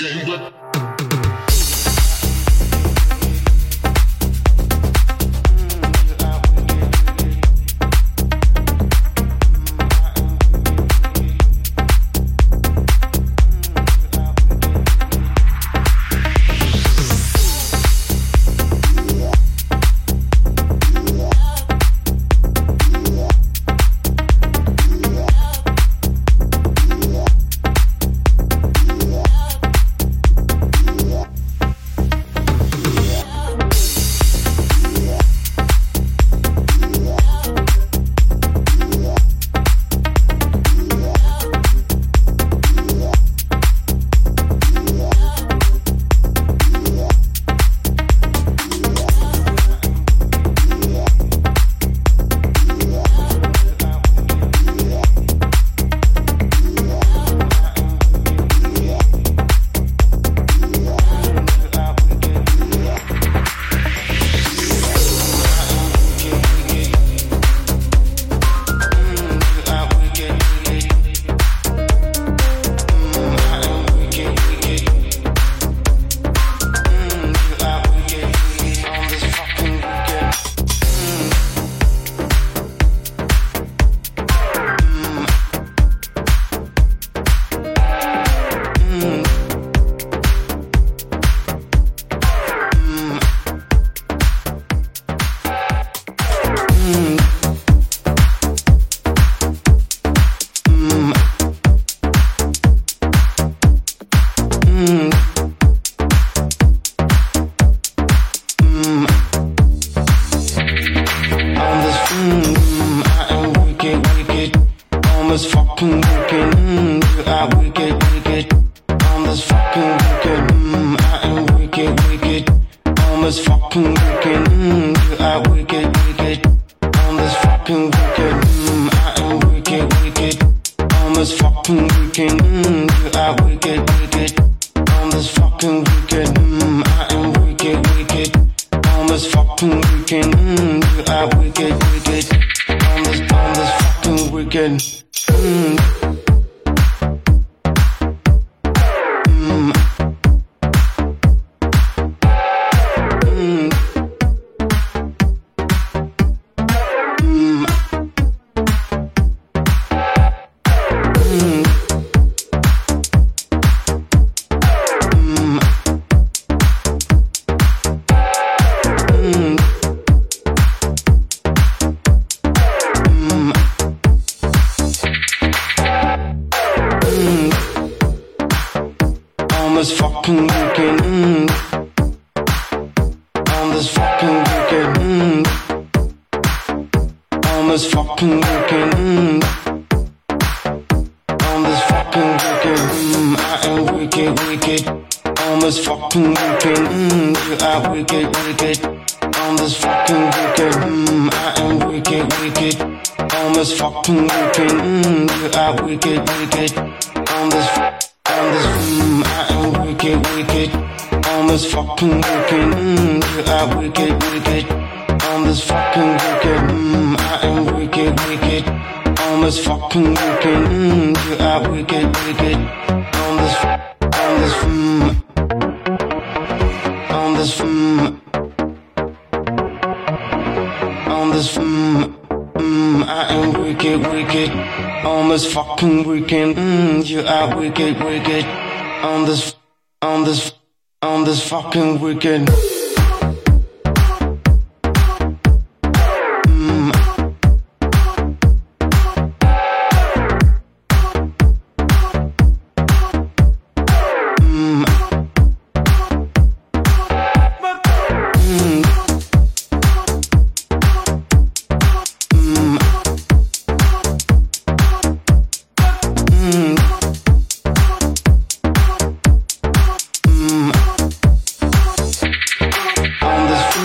day, but weekend. Fucking weekend. Mm. You are wicked, wicked. On this, on this. Mm. I am wicked, wicked on this fucking weekend. Mm, you are wicked, wicked. On this fucking weekend. Mm, I am wicked, wicked. On this fucking weekend. Mm, you are wicked, wicked. On this, on this, mm, on this, mm, on this, mm, mm, am wicked, wicked. On this fucking weekend. Mm, you are wicked, wicked. On this, on this on this fucking weekend.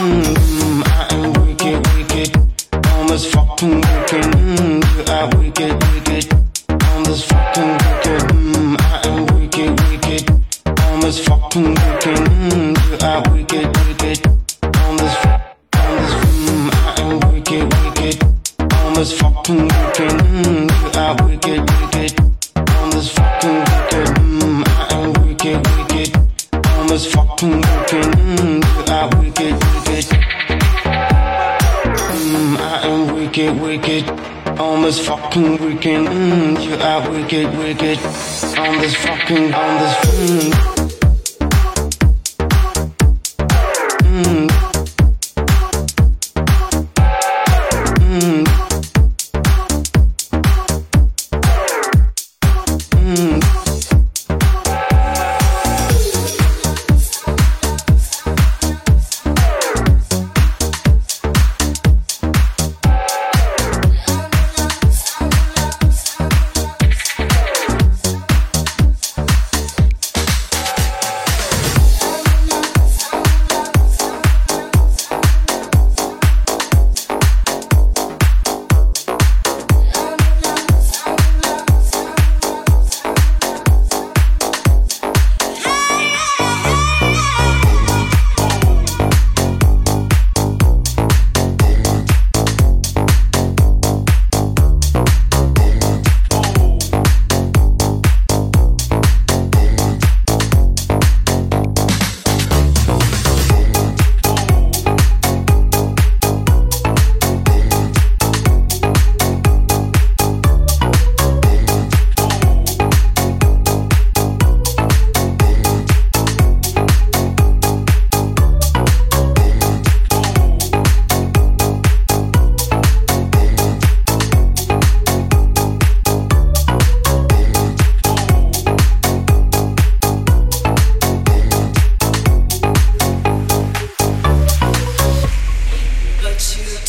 On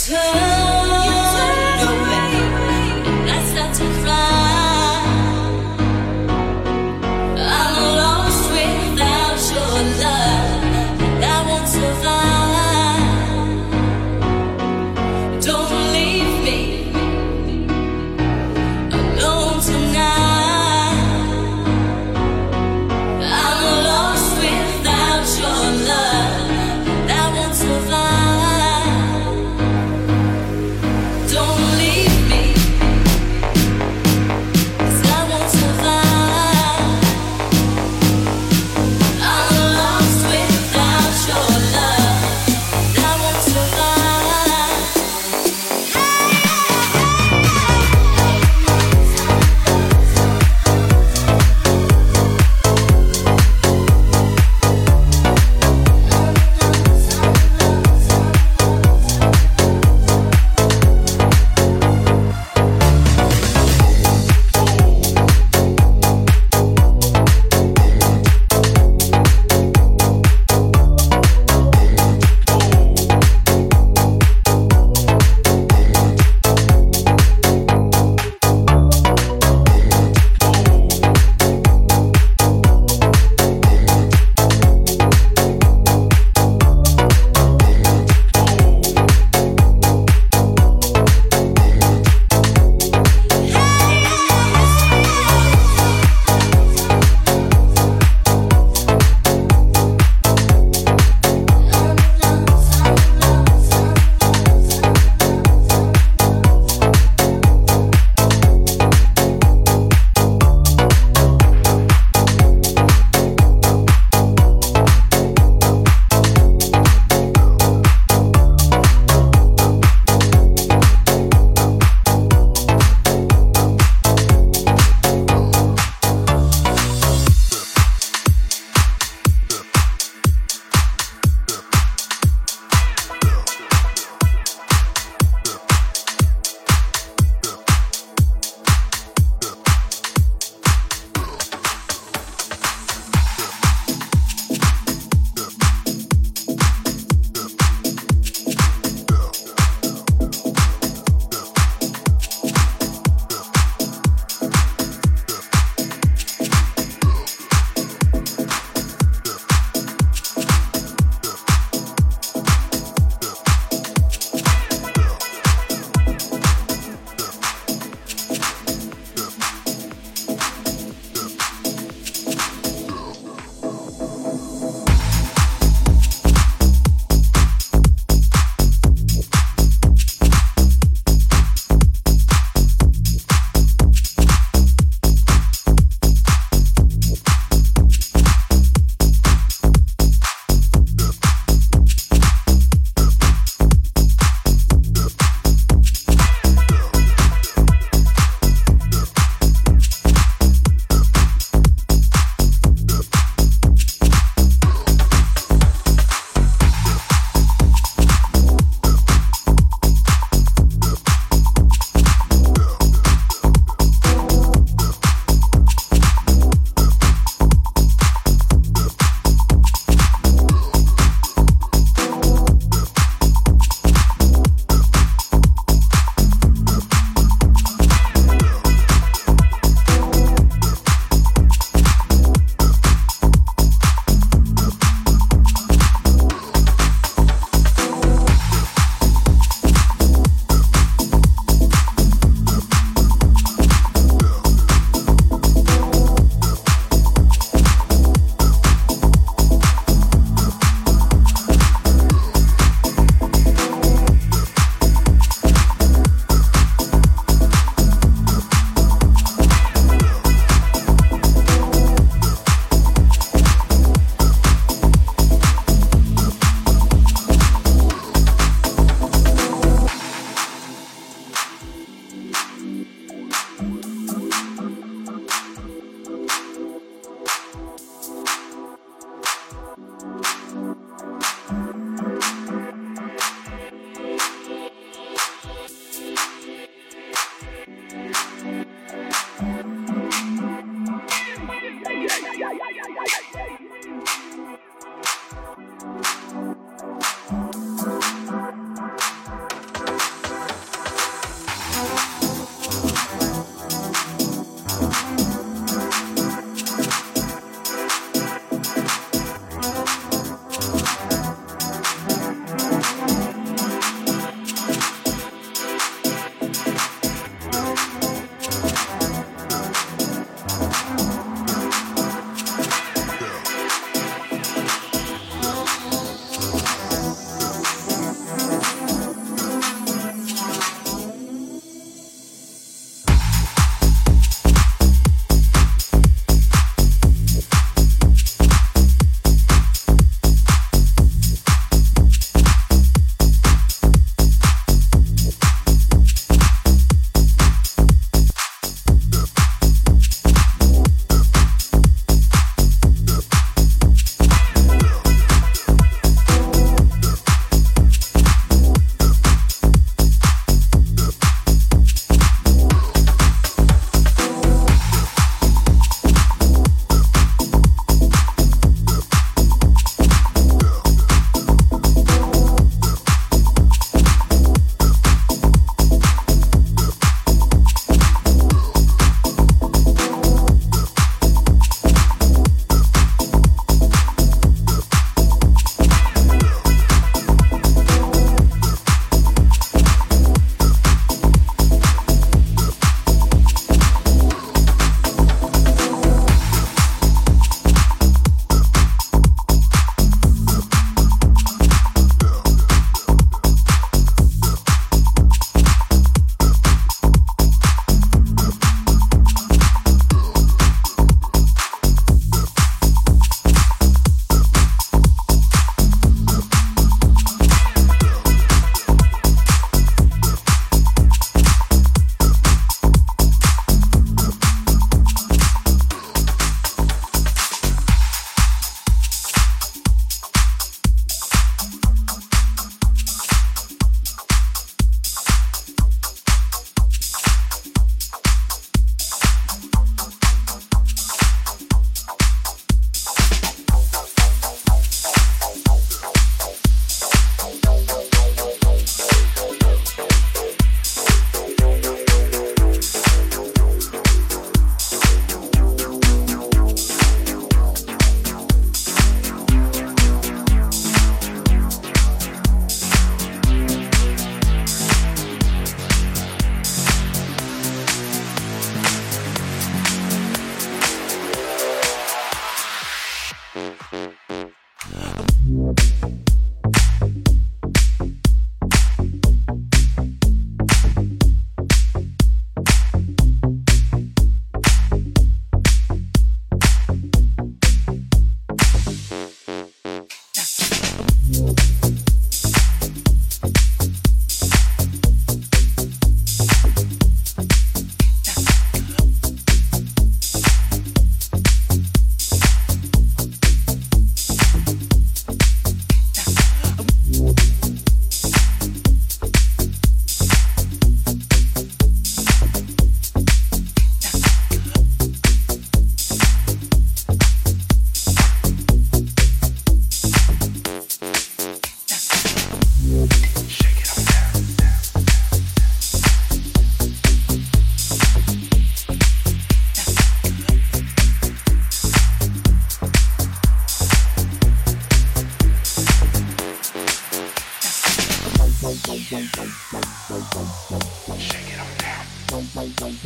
turn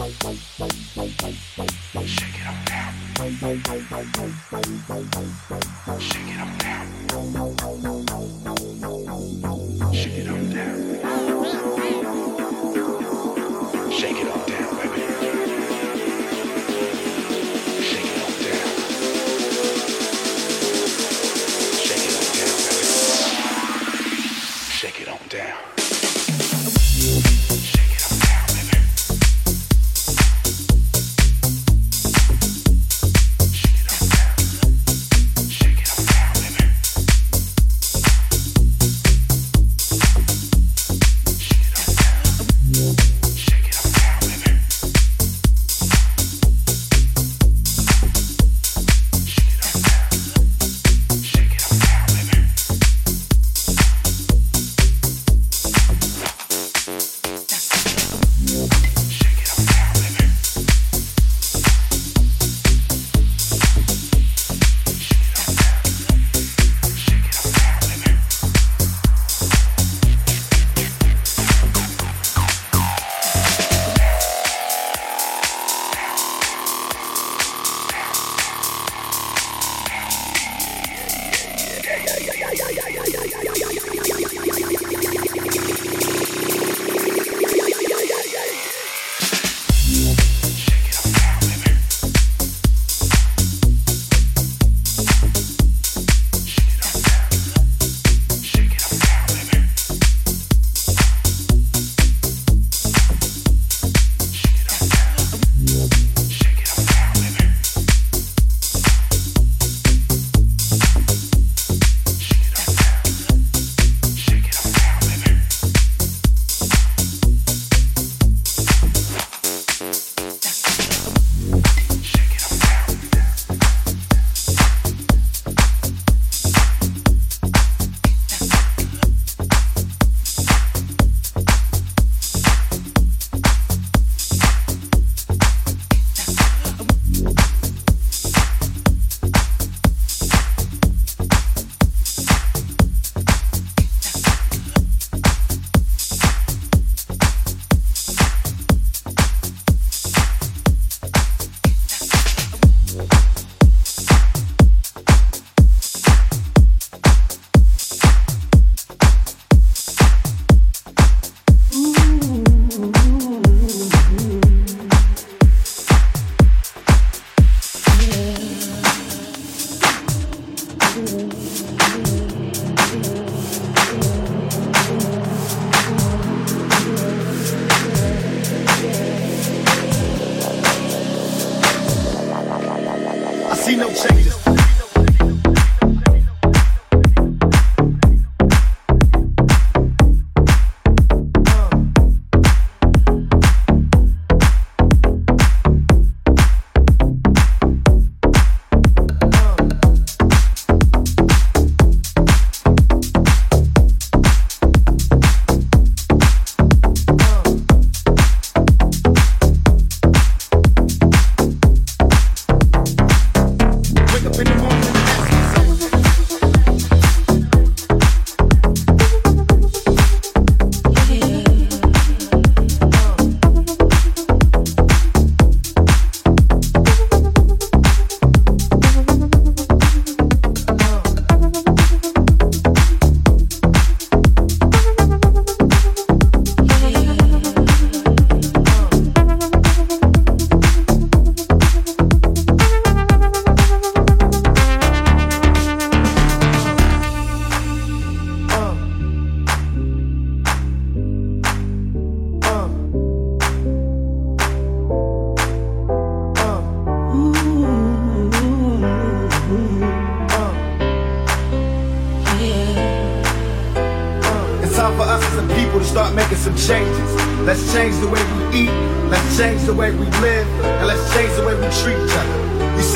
Shake it up down. Shake it up.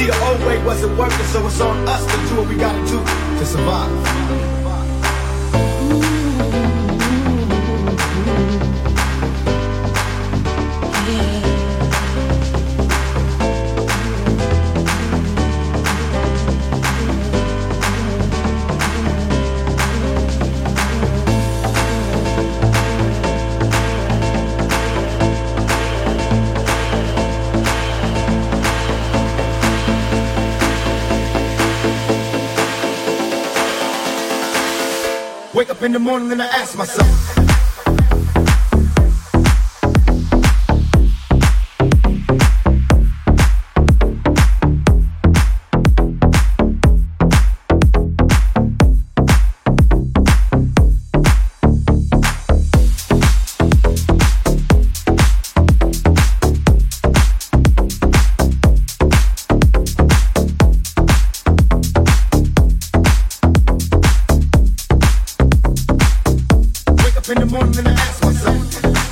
See, the old way wasn't working, so it's on us to do what we gotta do to survive. In the morning and I ask myself. Riding me hard, kill